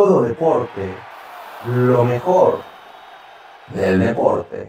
todo deporte, lo mejor del deporte.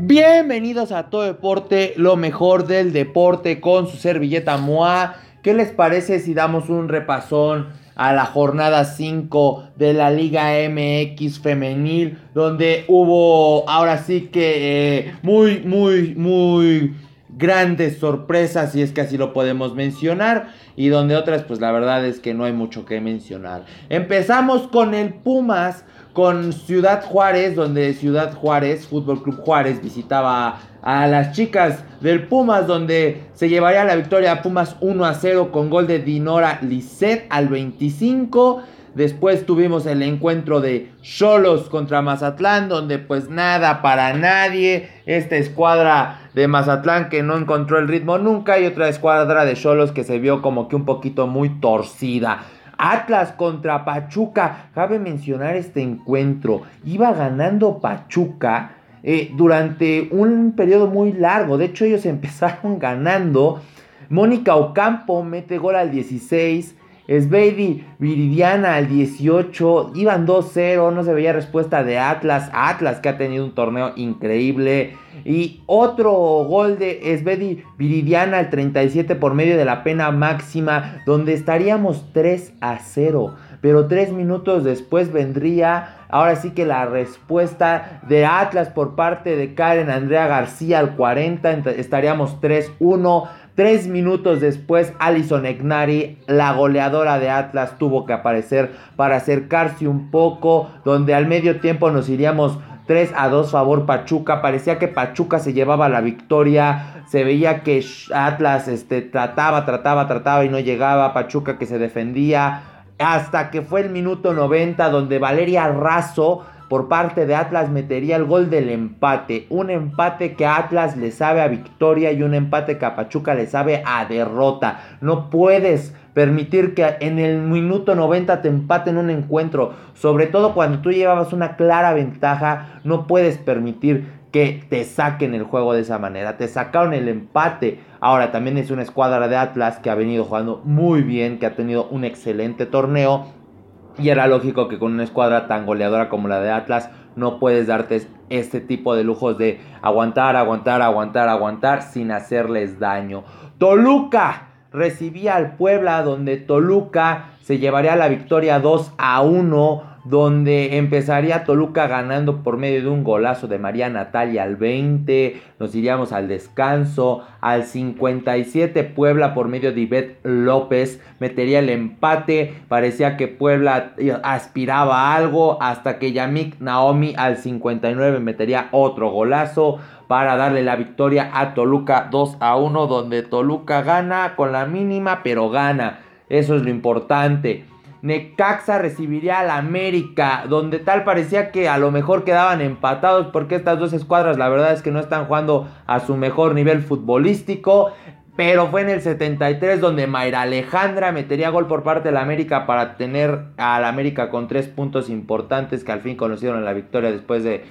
Bienvenidos a Todo Deporte, lo mejor del deporte con su servilleta MOA. ¿Qué les parece si damos un repasón a la jornada 5 de la Liga MX femenil? Donde hubo ahora sí que eh, muy, muy, muy grandes sorpresas, si es que así lo podemos mencionar, y donde otras, pues la verdad es que no hay mucho que mencionar. Empezamos con el Pumas, con Ciudad Juárez, donde Ciudad Juárez, Fútbol Club Juárez, visitaba a las chicas del Pumas, donde se llevaría la victoria a Pumas 1 a 0 con gol de Dinora Lisset al 25. Después tuvimos el encuentro de Cholos contra Mazatlán, donde pues nada para nadie. Esta escuadra de Mazatlán que no encontró el ritmo nunca y otra escuadra de Cholos que se vio como que un poquito muy torcida. Atlas contra Pachuca. Cabe mencionar este encuentro. Iba ganando Pachuca eh, durante un periodo muy largo. De hecho, ellos empezaron ganando. Mónica Ocampo mete gol al 16. Sveidi Viridiana al 18, iban 2-0, no se veía respuesta de Atlas. Atlas que ha tenido un torneo increíble. Y otro gol de Svedi Viridiana al 37 por medio de la pena máxima, donde estaríamos 3 a 0. Pero tres minutos después vendría ahora sí que la respuesta de Atlas por parte de Karen Andrea García al 40, estaríamos 3-1. Tres minutos después, Alison Egnari, la goleadora de Atlas, tuvo que aparecer para acercarse un poco, donde al medio tiempo nos iríamos 3 a 2 favor Pachuca. Parecía que Pachuca se llevaba la victoria. Se veía que Atlas este, trataba, trataba, trataba y no llegaba. Pachuca que se defendía. Hasta que fue el minuto 90 donde Valeria Razo por parte de Atlas metería el gol del empate. Un empate que a Atlas le sabe a victoria y un empate que a Pachuca le sabe a derrota. No puedes permitir que en el minuto 90 te empaten un encuentro. Sobre todo cuando tú llevabas una clara ventaja, no puedes permitir que te saquen el juego de esa manera. Te sacaron el empate. Ahora también es una escuadra de Atlas que ha venido jugando muy bien, que ha tenido un excelente torneo y era lógico que con una escuadra tan goleadora como la de Atlas no puedes darte este tipo de lujos de aguantar, aguantar, aguantar, aguantar sin hacerles daño. Toluca recibía al Puebla donde Toluca se llevaría la victoria 2 a 1 donde empezaría Toluca ganando por medio de un golazo de María Natalia al 20, nos iríamos al descanso, al 57 Puebla por medio de Ivette López metería el empate, parecía que Puebla aspiraba a algo hasta que Yamik Naomi al 59 metería otro golazo para darle la victoria a Toluca 2 a 1 donde Toluca gana con la mínima pero gana, eso es lo importante. Necaxa recibiría al América, donde tal parecía que a lo mejor quedaban empatados porque estas dos escuadras la verdad es que no están jugando a su mejor nivel futbolístico. Pero fue en el 73 donde Mayra Alejandra metería gol por parte de la América para tener al América con tres puntos importantes que al fin conocieron la victoria después de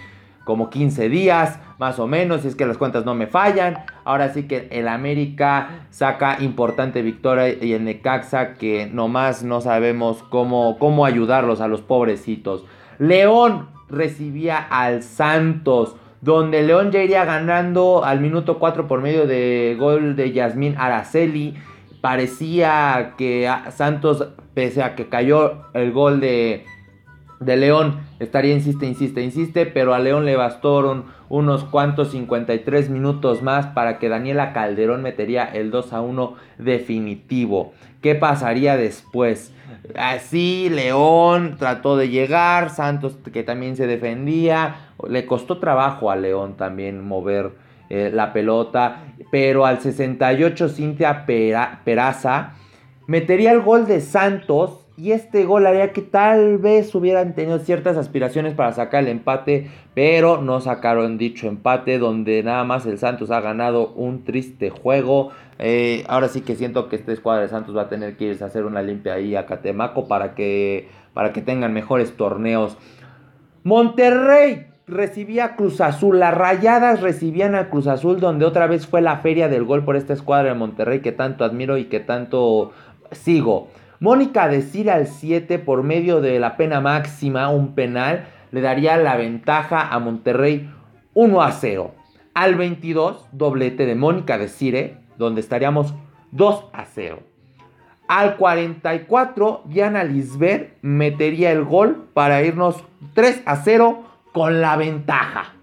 como 15 días, más o menos, si es que las cuentas no me fallan. Ahora sí que el América saca importante victoria y el Necaxa que nomás no sabemos cómo, cómo ayudarlos a los pobrecitos. León recibía al Santos, donde León ya iría ganando al minuto 4 por medio de gol de Yasmín Araceli. Parecía que Santos, pese a que cayó el gol de de León estaría, insiste, insiste, insiste, pero a León le bastaron unos cuantos 53 minutos más para que Daniela Calderón metería el 2 a 1 definitivo. ¿Qué pasaría después? Así León trató de llegar, Santos que también se defendía, le costó trabajo a León también mover eh, la pelota, pero al 68 Cintia Peraza metería el gol de Santos y este gol haría que tal vez hubieran tenido ciertas aspiraciones para sacar el empate, pero no sacaron dicho empate, donde nada más el Santos ha ganado un triste juego. Eh, ahora sí que siento que esta escuadra de Santos va a tener que irse a hacer una limpia ahí a Catemaco para que, para que tengan mejores torneos. Monterrey recibía a Cruz Azul, las rayadas recibían a Cruz Azul, donde otra vez fue la feria del gol por esta escuadra de Monterrey que tanto admiro y que tanto sigo. Mónica decir al 7 por medio de la pena máxima, un penal, le daría la ventaja a Monterrey 1 a 0. Al 22, doblete de Mónica de Cire, donde estaríamos 2 a 0. Al 44, Diana Lisbeth metería el gol para irnos 3 a 0 con la ventaja.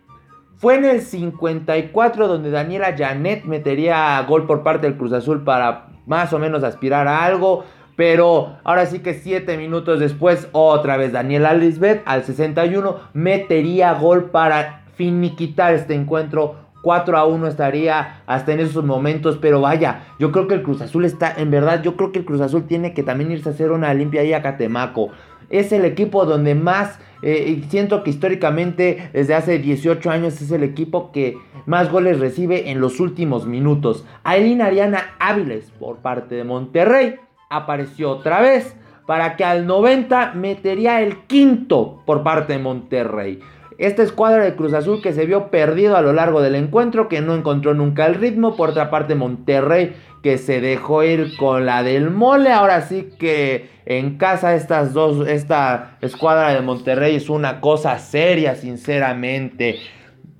Fue en el 54 donde Daniela Janet metería gol por parte del Cruz Azul para más o menos aspirar a algo. Pero ahora sí que 7 minutos después, otra vez Daniela Lisbeth al 61 metería gol para finiquitar este encuentro 4 a 1 estaría hasta en esos momentos, pero vaya, yo creo que el Cruz Azul está, en verdad, yo creo que el Cruz Azul tiene que también irse a hacer una limpia ahí a Catemaco. Es el equipo donde más, eh, siento que históricamente desde hace 18 años es el equipo que más goles recibe en los últimos minutos. Aileen Ariana Áviles por parte de Monterrey apareció otra vez para que al 90 metería el quinto por parte de Monterrey. Esta escuadra de Cruz Azul que se vio perdido a lo largo del encuentro, que no encontró nunca el ritmo. Por otra parte, Monterrey que se dejó ir con la del mole. Ahora sí que en casa estas dos, esta escuadra de Monterrey es una cosa seria, sinceramente.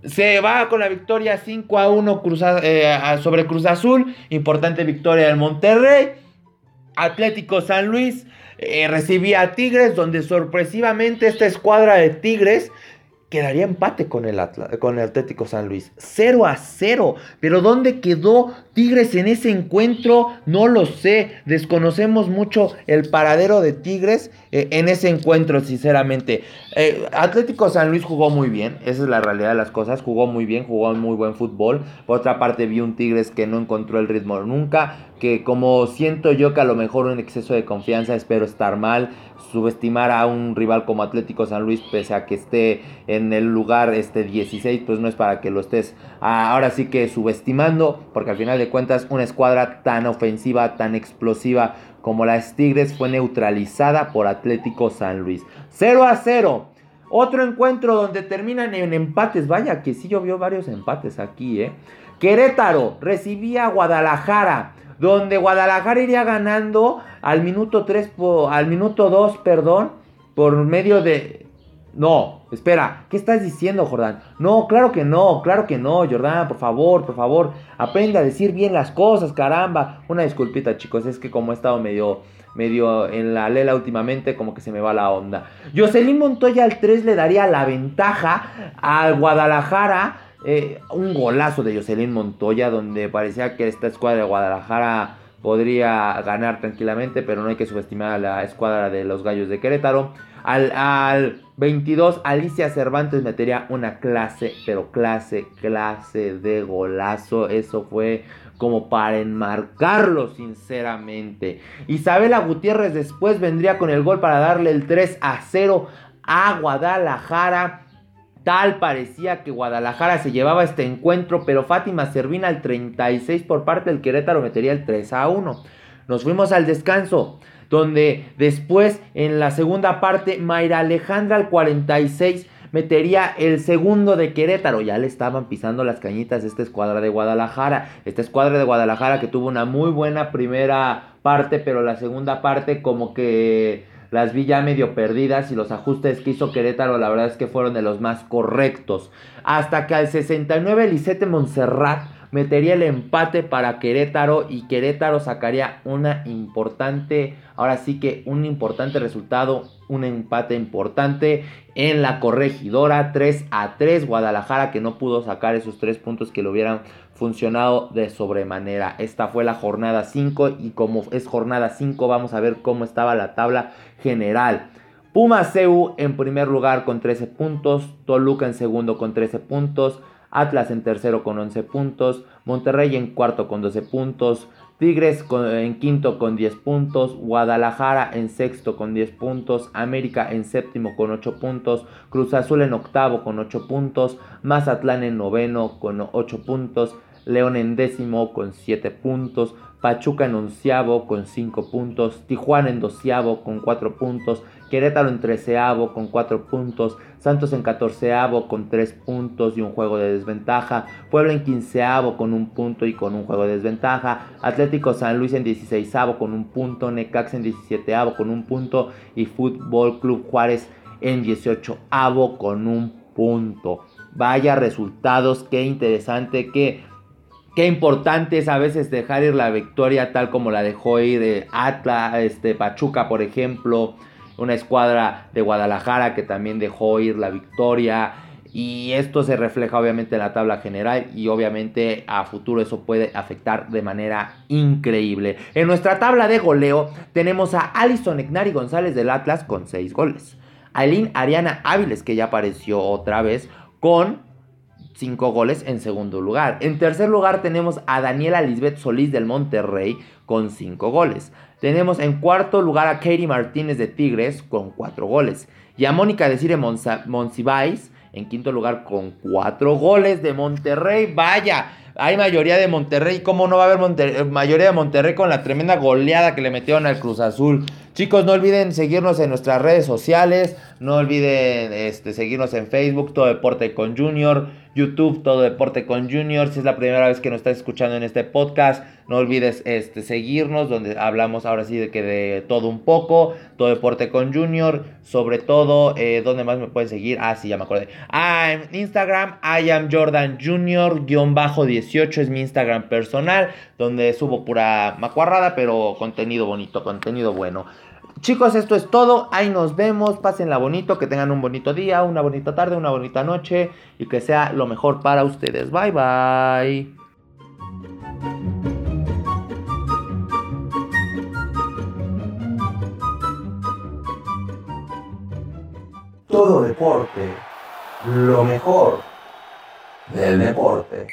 Se va con la victoria 5 a 1 eh, sobre Cruz Azul. Importante victoria del Monterrey. Atlético San Luis eh, recibía a Tigres, donde sorpresivamente esta escuadra de Tigres quedaría empate con el, Atlético San Luis. 0 a 0. Pero ¿dónde quedó Tigres en ese encuentro? No lo sé. Desconocemos mucho el paradero de Tigres eh, en ese encuentro, sinceramente. Eh, Atlético San Luis jugó muy bien. Esa es la realidad de las cosas. Jugó muy bien, jugó muy buen fútbol. Por otra parte, vi un Tigres que no encontró el ritmo nunca. Que como siento yo que a lo mejor un exceso de confianza, espero estar mal subestimar a un rival como Atlético San Luis, pese a que esté en el lugar este 16, pues no es para que lo estés ah, ahora sí que subestimando, porque al final de cuentas una escuadra tan ofensiva, tan explosiva como las Tigres fue neutralizada por Atlético San Luis. 0 a 0. Otro encuentro donde terminan en empates. Vaya que sí llovió varios empates aquí, ¿eh? Querétaro recibía a Guadalajara donde Guadalajara iría ganando al minuto 3, al minuto 2, perdón, por medio de... No, espera, ¿qué estás diciendo, Jordán? No, claro que no, claro que no, Jordán, por favor, por favor, aprende a decir bien las cosas, caramba. Una disculpita, chicos, es que como he estado medio, medio en la lela últimamente, como que se me va la onda. Jocelyn Montoya al 3 le daría la ventaja al Guadalajara eh, un golazo de Jocelyn Montoya, donde parecía que esta escuadra de Guadalajara podría ganar tranquilamente, pero no hay que subestimar a la escuadra de los Gallos de Querétaro. Al, al 22, Alicia Cervantes metería una clase, pero clase, clase de golazo. Eso fue como para enmarcarlo, sinceramente. Isabela Gutiérrez después vendría con el gol para darle el 3 a 0 a Guadalajara. Tal parecía que Guadalajara se llevaba este encuentro, pero Fátima Servina al 36 por parte del Querétaro metería el 3 a 1. Nos fuimos al descanso, donde después en la segunda parte Mayra Alejandra al 46 metería el segundo de Querétaro. Ya le estaban pisando las cañitas esta escuadra de Guadalajara. Esta escuadra de Guadalajara que tuvo una muy buena primera parte, pero la segunda parte como que las vi ya medio perdidas y los ajustes que hizo Querétaro la verdad es que fueron de los más correctos. Hasta que al 69 Lisette Montserrat metería el empate para Querétaro y Querétaro sacaría una importante, ahora sí que un importante resultado, un empate importante en la corregidora 3 a 3 Guadalajara que no pudo sacar esos tres puntos que le hubieran funcionado de sobremanera. Esta fue la jornada 5 y como es jornada 5 vamos a ver cómo estaba la tabla general. Puma en primer lugar con 13 puntos, Toluca en segundo con 13 puntos, Atlas en tercero con 11 puntos, Monterrey en cuarto con 12 puntos, Tigres en quinto con 10 puntos, Guadalajara en sexto con 10 puntos, América en séptimo con 8 puntos, Cruz Azul en octavo con 8 puntos, Mazatlán en noveno con 8 puntos, León en décimo con 7 puntos, Pachuca en onceavo con 5 puntos, Tijuana en doceavo con 4 puntos, Querétaro en treceavo con 4 puntos, Santos en catorceavo con 3 puntos y un juego de desventaja, Puebla en quinceavo con un punto y con un juego de desventaja, Atlético San Luis en dieciséisavo con un punto, Necax en diecisieteavo con un punto y Fútbol Club Juárez en dieciochoavo con un punto. Vaya resultados, qué interesante, qué, qué importante es a veces dejar ir la victoria tal como la dejó ir Atlas, este, Pachuca, por ejemplo, una escuadra de Guadalajara que también dejó ir la victoria. Y esto se refleja obviamente en la tabla general y obviamente a futuro eso puede afectar de manera increíble. En nuestra tabla de goleo tenemos a Alison Egnari González del Atlas con 6 goles. Aileen Ariana Áviles que ya apareció otra vez con 5 goles en segundo lugar. En tercer lugar tenemos a Daniela Lisbeth Solís del Monterrey con 5 goles. Tenemos en cuarto lugar a Katie Martínez de Tigres con 4 goles. Y a Mónica Desire Monsiváis en quinto lugar con 4 goles de Monterrey. Vaya, hay mayoría de Monterrey. ¿Cómo no va a haber mayoría de Monterrey con la tremenda goleada que le metieron al Cruz Azul? Chicos, no olviden seguirnos en nuestras redes sociales. No olviden este, seguirnos en Facebook, Todo Deporte con Junior. YouTube, Todo Deporte con Junior. Si es la primera vez que nos estás escuchando en este podcast, no olvides este, seguirnos, donde hablamos ahora sí de que de todo un poco. Todo Deporte con Junior. Sobre todo, eh, ¿dónde más me pueden seguir? Ah, sí, ya me acordé. Ah, en Instagram, I am Jordan Junior, 18 es mi Instagram personal, donde subo pura macuarrada, pero contenido bonito, contenido bueno. Chicos, esto es todo. Ahí nos vemos. Pásenla bonito. Que tengan un bonito día, una bonita tarde, una bonita noche. Y que sea lo mejor para ustedes. Bye bye. Todo deporte. Lo mejor del deporte.